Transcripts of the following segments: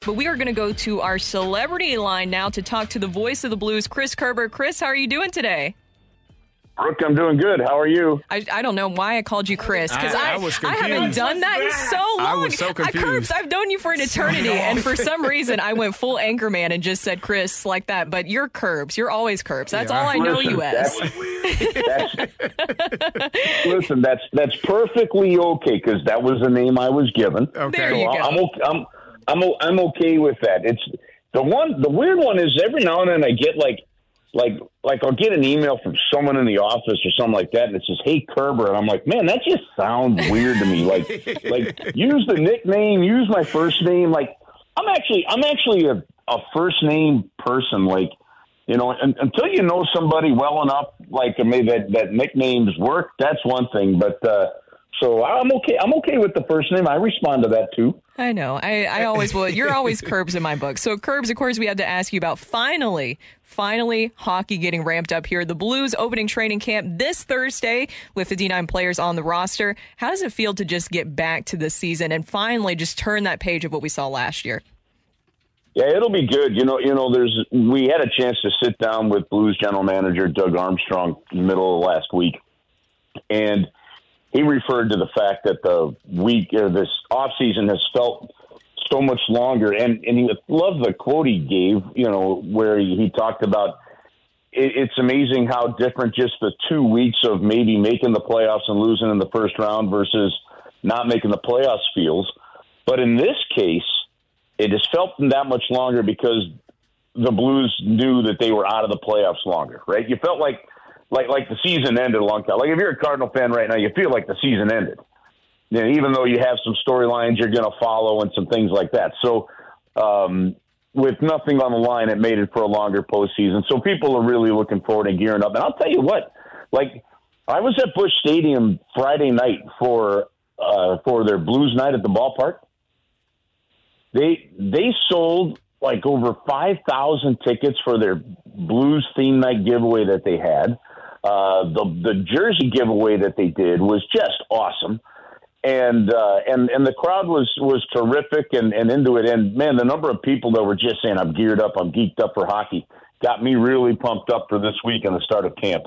But we are going to go to our celebrity line now to talk to the voice of the blues, Chris Kerber. Chris, how are you doing today? Brooke, I'm doing good. How are you? I, I don't know why I called you Chris because I, I- I I haven't done that in so long. I was so confused. Kerbs, I've known you for an eternity, and for some reason I went full anchorman and just said Chris like that. But you're Kerbs. You're always Kerbs. That's Yeah. all I know Listen, you as. That's, that's, listen, that's that's perfectly okay because that was the name I was given. Okay. There you So go. I'm okay, I'm I'm o- I'm okay with that. It's the one. The weird one is every now and then I get like like like I'll get an email from someone in the office or something like that, and it says, "Hey Kerber," and I'm like, "Man, that just sounds weird to me." Like like use the nickname, use my first name. Like I'm actually I'm actually a, a first name person. Like you know, un until you know somebody well enough, like maybe that that nicknames work. That's one thing, but. uh so I'm okay. I'm okay with the first name. I respond to that too. I know. I, I always will. You're always Kerbs in my book. So, Kerbs, of course, we had to ask you about finally, finally, hockey getting ramped up here. The Blues opening training camp this Thursday with 59 players on the roster. How does it feel to just get back to the season and finally just turn that page of what we saw last year? Yeah, it'll be good. You know, you know, there's we had a chance to sit down with Blues general manager Doug Armstrong in the middle of last week, and he referred to the fact that the week or this off season has felt so much longer, and and he loved the quote he gave. You know, where he, he talked about it, it's amazing how different just the two weeks of maybe making the playoffs and losing in the first round versus not making the playoffs feels. But in this case, it has felt that much longer because the Blues knew that they were out of the playoffs longer, right? You felt like like like the season ended a long time. Like if you're a Cardinal fan right now, you feel like the season ended. Even though you have some storylines you're going to follow and some things like that. So um, with nothing on the line, it made it for a longer postseason. So people are really looking forward and gearing up. And I'll tell you what, like I was at Busch Stadium Friday night for uh, for their Blues night at the ballpark. They they sold like over five thousand tickets for their Blues theme night giveaway that they had. Uh, the the jersey giveaway that they did was just awesome, and uh, and and the crowd was was terrific and, and into it. And man, the number of people that were just saying, "I'm geared up, I'm geeked up for hockey," got me really pumped up for this week and the start of camp.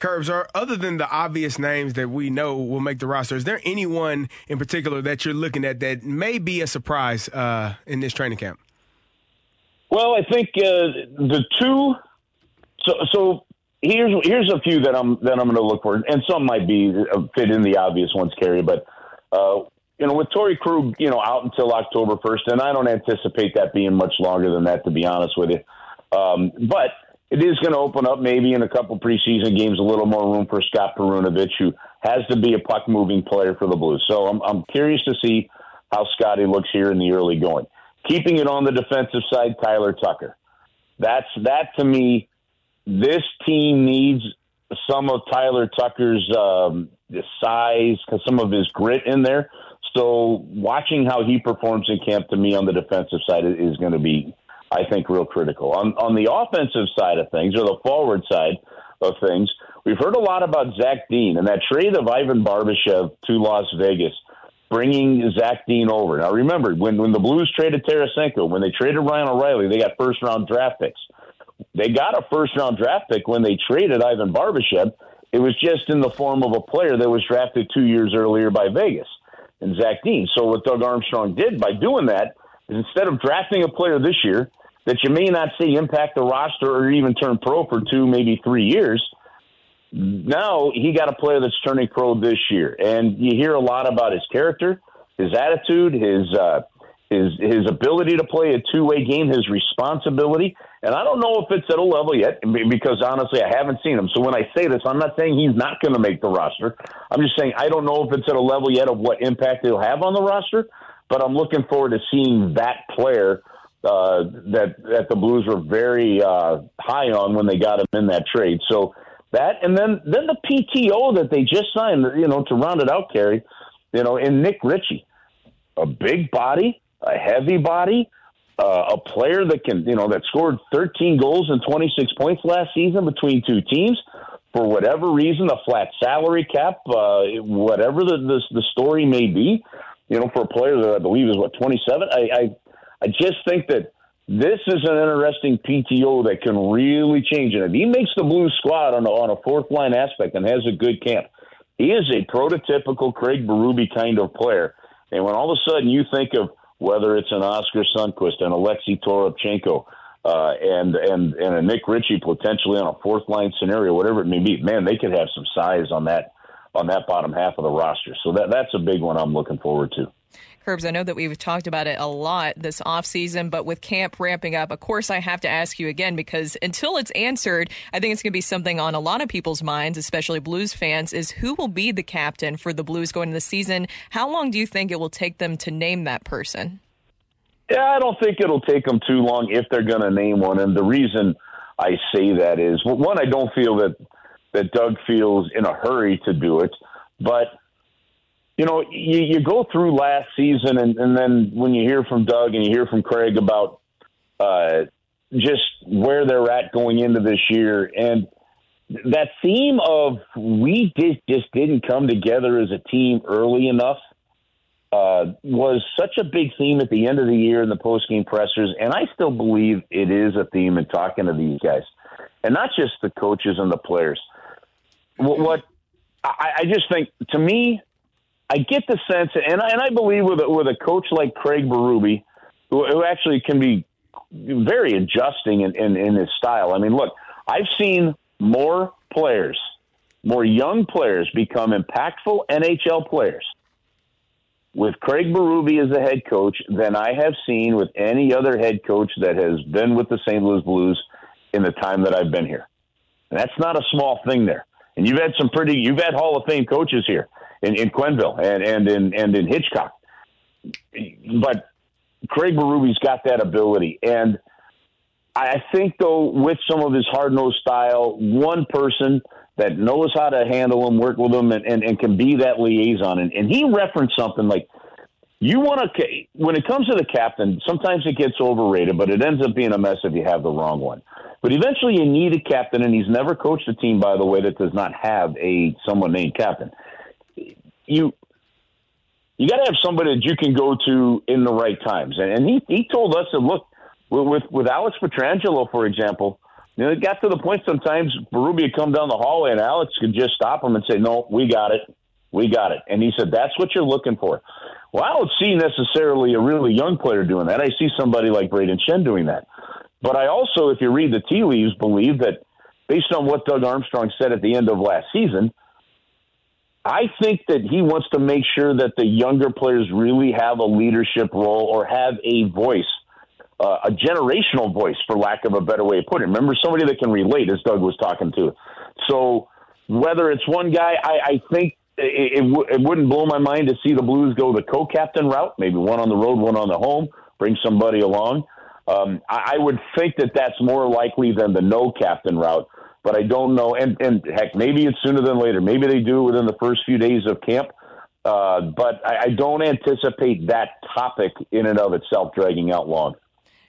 Kerbs, are other than the obvious names that we know will make the roster, is there anyone in particular that you're looking at that may be a surprise uh, in this training camp? Well, I think uh, the two. So, so here's here's a few that I'm that I'm going to look for, and some might be uh, fit in the obvious ones, Kerry. But uh, you know, with Torey Krug, you know, out until October first, and I don't anticipate that being much longer than that, to be honest with you. Um, but it is going to open up maybe in a couple preseason games a little more room for Scott Perunovich, who has to be a puck moving player for the Blues. So I'm I'm curious to see how Scotty looks here in the early going. Keeping it on the defensive side, Tyler Tucker. That's that to me. This team needs some of Tyler Tucker's um, size, some of his grit in there. So watching how he performs in camp to me on the defensive side is going to be, I think, real critical. On on the offensive side of things, or the forward side of things, we've heard a lot about Zach Dean and that trade of Ivan Barbashev to Las Vegas bringing Zach Dean over. Now, remember, when, when the Blues traded Tarasenko, when they traded Ryan O'Reilly, they got first round draft picks. They got a first round draft pick when they traded Ivan Barbashev. It was just in the form of a player that was drafted two years earlier by Vegas and Zach Dean. So, what Doug Armstrong did by doing that is instead of drafting a player this year that you may not see impact the roster or even turn pro for two, maybe three years, now he got a player that's turning pro this year, and you hear a lot about his character, his attitude, his uh, his his ability to play a two way game, his responsibility. And I don't know if it's at a level yet because honestly, I haven't seen him. So when I say this, I'm not saying he's not going to make the roster. I'm just saying I don't know if it's at a level yet of what impact he'll have on the roster. But I'm looking forward to seeing that player uh, that that the Blues were very uh, high on when they got him in that trade. So that, and then then the PTO that they just signed, you know, to round it out, Carey, you know, in Nick Ritchie, a big body, a heavy body, uh, a player that can, you know, that scored 13 goals and 26 points last season between two teams. For whatever reason, a flat salary cap, uh, whatever the, the the story may be, you know, for a player that I believe is what 27. I I, I just think that this is an interesting PTO that can really change it. If he makes the blue squad on a, on a fourth line aspect and has a good camp, he is a prototypical Craig Berube kind of player. And when all of a sudden you think of whether it's an Oskar Sundqvist, and Alexey Toropchenko uh, and and and a Nick Ritchie potentially on a fourth line scenario, whatever it may be, man, they could have some size on that on that bottom half of the roster. So that that's a big one I'm looking forward to. Kerbs, I know that we've talked about it a lot this offseason, but with camp ramping up, of course, I have to ask you again because until it's answered, I think it's going to be something on a lot of people's minds, especially Blues fans, is who will be the captain for the Blues going into the season? How long do you think it will take them to name that person? Yeah, I don't think it'll take them too long if they're going to name one. And the reason I say that is, well, one, I don't feel that that Doug feels in a hurry to do it, but you know, you, you go through last season, and, and then when you hear from Doug and you hear from Craig about uh, just where they're at going into this year, and that theme of we just, just didn't come together as a team early enough uh, was such a big theme at the end of the year in the post game pressers, and I still believe it is a theme in talking to these guys, and not just the coaches and the players. What, what I, I just think to me, I get the sense, and I, and I believe with a, with a coach like Craig Berube, who, who actually can be very adjusting in, in, in his style. I mean, look, I've seen more players, more young players become impactful NHL players with Craig Berube as the head coach than I have seen with any other head coach that has been with the St. Louis Blues in the time that I've been here. And that's not a small thing there. And you've had some pretty, you've had Hall of Fame coaches here in, in Quenneville and, and in and in Hitchcock. But Craig Berube's got that ability. And I think though with some of his hard nosed style, one person that knows how to handle him, work with him and, and, and can be that liaison. And, and he referenced something like you want to when it comes to the captain, sometimes it gets overrated, but it ends up being a mess if you have the wrong one. But eventually, you need a captain, and he's never coached a team, by the way, that does not have a someone named captain you you got to have somebody that you can go to in the right times. And, and he he told us that look with with Alex Pietrangelo, for example. You know, it got to the point sometimes Berube would come down the hallway and Alex could just stop him and say, "No, we got it, we got it." And he said, "That's what you're looking for." Well, I don't see necessarily a really young player doing that. I see somebody like Brayden Schenn doing that. But I also, if you read the tea leaves, believe that based on what Doug Armstrong said at the end of last season, I think that he wants to make sure that the younger players really have a leadership role or have a voice, uh, a generational voice, for lack of a better way of putting it. Remember, somebody that can relate, as Doug was talking to. So whether it's one guy, I, I think it, it, it wouldn't blow my mind to see the Blues go the co-captain route, maybe one on the road, one on the home, bring somebody along. Um, I, I would think that that's more likely than the no captain route but I don't know. And, and heck, maybe it's sooner than later. Maybe they do it within the first few days of camp. Uh, but I, I don't anticipate that topic in and of itself dragging out long.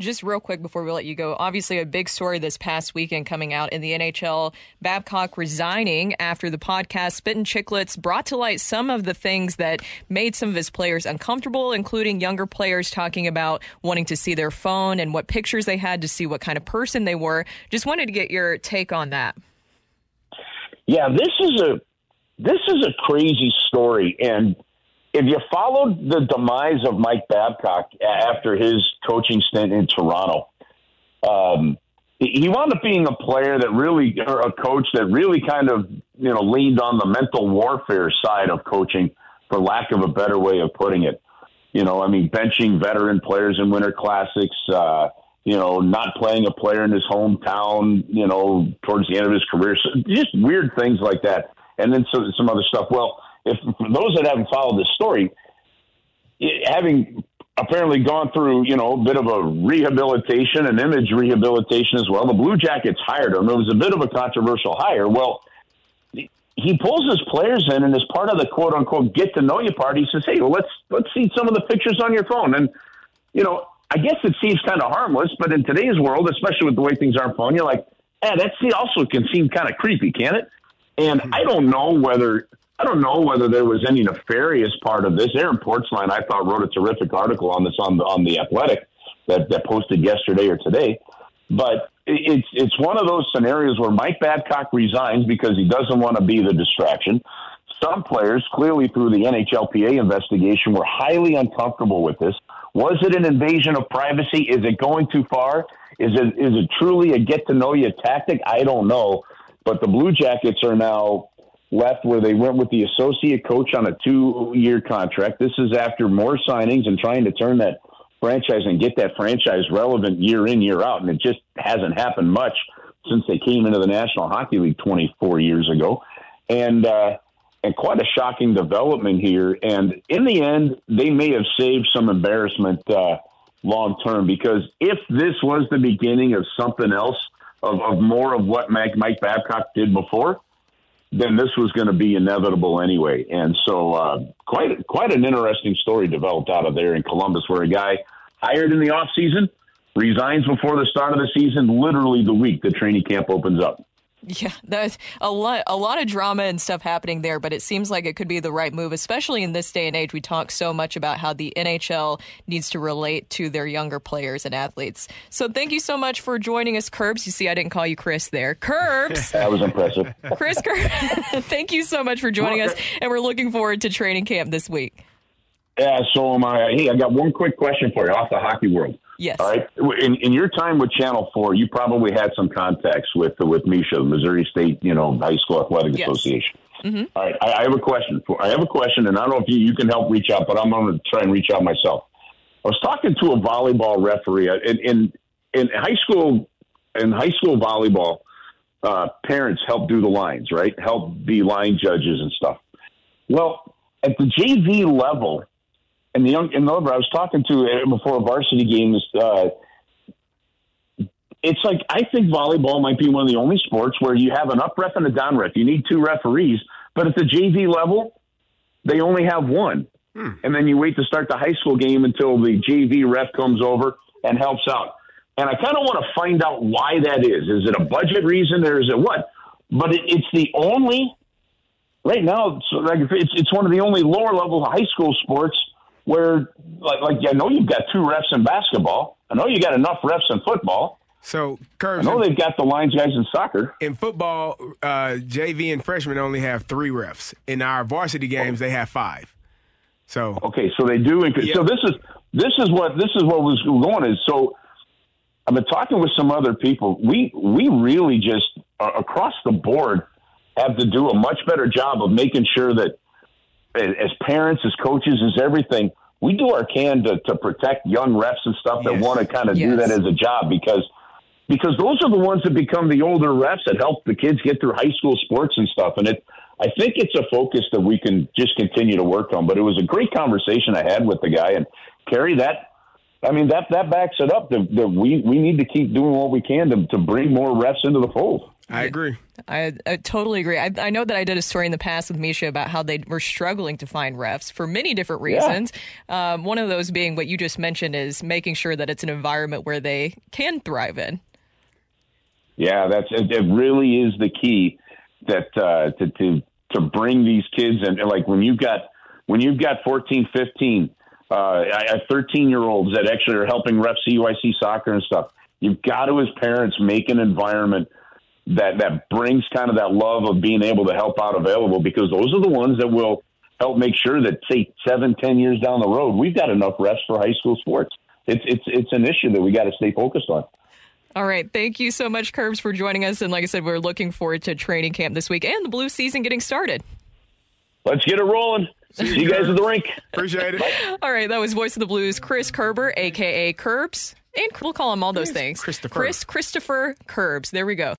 Just real quick before we let you go, obviously a big story this past weekend coming out in the NHL. Babcock resigning after the podcast Spittin' Chicklets brought to light some of the things that made some of his players uncomfortable, including younger players talking about wanting to see their phone and what pictures they had to see what kind of person they were. Just wanted to get your take on that. Yeah, this is a this is a crazy story and if you followed the demise of Mike Babcock after his coaching stint in Toronto, um, he wound up being a player that really, or a coach that really kind of, you know, leaned on the mental warfare side of coaching, for lack of a better way of putting it. You know, I mean, benching veteran players in winter classics. Uh, you know, not playing a player in his hometown. You know, towards the end of his career, so just weird things like that. And then some some other stuff. Well, if for those that haven't followed this story, having apparently gone through, you know, a bit of a rehabilitation and image rehabilitation as well. The Blue Jackets hired him. It was a bit of a controversial hire. Well, he pulls his players in, and as part of the quote unquote get to know you part, he says, "Hey, well, let's let's see some of the pictures on your phone." And you know, I guess it seems kind of harmless, but in today's world, especially with the way things are on phone, you're like, "Eh, that also can seem kind of creepy, can it?" And I don't know whether I don't know whether there was any nefarious part of this. Aaron Portzline, I thought, wrote a terrific article on this on the on the Athletic that, that posted yesterday or today. But it's it's one of those scenarios where Mike Babcock resigns because he doesn't want to be the distraction. Some players, clearly through the NHLPA investigation, were highly uncomfortable with this. Was it an invasion of privacy? Is it going too far? Is it is it truly a get to know you tactic? I don't know. But the Blue Jackets are now left where they went with the associate coach on a two year contract. This is after more signings and trying to turn that franchise and get that franchise relevant year in, year out. And it just hasn't happened much since they came into the National Hockey League 24 years ago. And, uh, and quite a shocking development here. And in the end, they may have saved some embarrassment uh, long term because if this was the beginning of something else, of, of more of what Mike, Mike Babcock did before, then this was going to be inevitable anyway. And so, uh, quite quite an interesting story developed out of there in Columbus, where a guy hired in the off season resigns before the start of the season, literally the week the training camp opens up. Yeah, there's a lot, a lot of drama and stuff happening there, but it seems like it could be the right move, especially in this day and age. We talk so much about how the NHL needs to relate to their younger players and athletes. So thank you so much for joining us, Kerbs. You see, I didn't call you Chris there. Kerbs. that was impressive. Chris Kerbs, thank you so much for joining us, and we're looking forward to training camp this week. Yeah, so am I. Hey, I got one quick question for you off the hockey world. Yes. All right. In, in your time with Channel Four, you probably had some contacts with with MSHSAA, the Missouri State, you know, High School Athletic yes. Association. Mm-hmm. All right. I, I, have a question. For, I have a question, and I don't know if you, you can help reach out, but I'm going to try and reach out myself. I was talking to a volleyball referee in in, in high school. In high school volleyball, uh, parents help do the lines, right? Help be line judges and stuff. Well, at the JV level, and the young and the I was talking to uh, before a varsity game uh, it's like I think volleyball might be one of the only sports where you have an up ref and a down ref. You need two referees, but at the JV level, they only have one. Hmm. And then you wait to start the high school game until the JV ref comes over and helps out. And I kind of want to find out why that is. Is it a budget reason or is it what? But it, it's the only right now. It's like it's it's one of the only lower level high school sports where like like I know you've got two refs in basketball. I know you got enough refs in football. So, Kerbs, I know they've got the lines guys in soccer. In football, uh, JV and freshmen only have three refs. In our varsity games, they have five. So okay, so they do. Inc- So this is this is what this is what was going is so. I've been talking with some other people. We we really just uh, across the board have to do a much better job of making sure that as parents, as coaches, as everything, we do our can to, to protect young refs and stuff that yes. want to kind of yes. do that as a job because because those are the ones that become the older refs that help the kids get through high school sports and stuff. And it, I think it's a focus that we can just continue to work on. But it was a great conversation I had with the guy and Carey. That I mean that that backs it up that, that we we need to keep doing what we can to to bring more refs into the fold. I agree. I, I totally agree. I, I, know that I did a story in the past with MSHSAA about how they were struggling to find refs for many different reasons. Yeah. Um, one of those being what you just mentioned is making sure that it's an environment where they can thrive in. Yeah, that's it. it really is the key that uh, to to to bring these kids and like when you've got when you've got 14, 15, uh, I have 13 year olds that actually are helping ref CYC soccer and stuff. You've got to, as parents, make an environment that that brings kind of that love of being able to help out available because those are the ones that will help make sure that say seven, ten years down the road, we've got enough refs for high school sports. It's it's it's an issue that we got to stay focused on. All right. Thank you so much, Kerbs, for joining us. And like I said, we're looking forward to training camp this week and the blue season getting started. Let's get it rolling. See you guys at the rink. Appreciate it. All right, that was Voice of the Blues, Chris Kerber, aka Kerbs. And we'll call him all those things. Christopher. Chris Christopher Kerbs. There we go.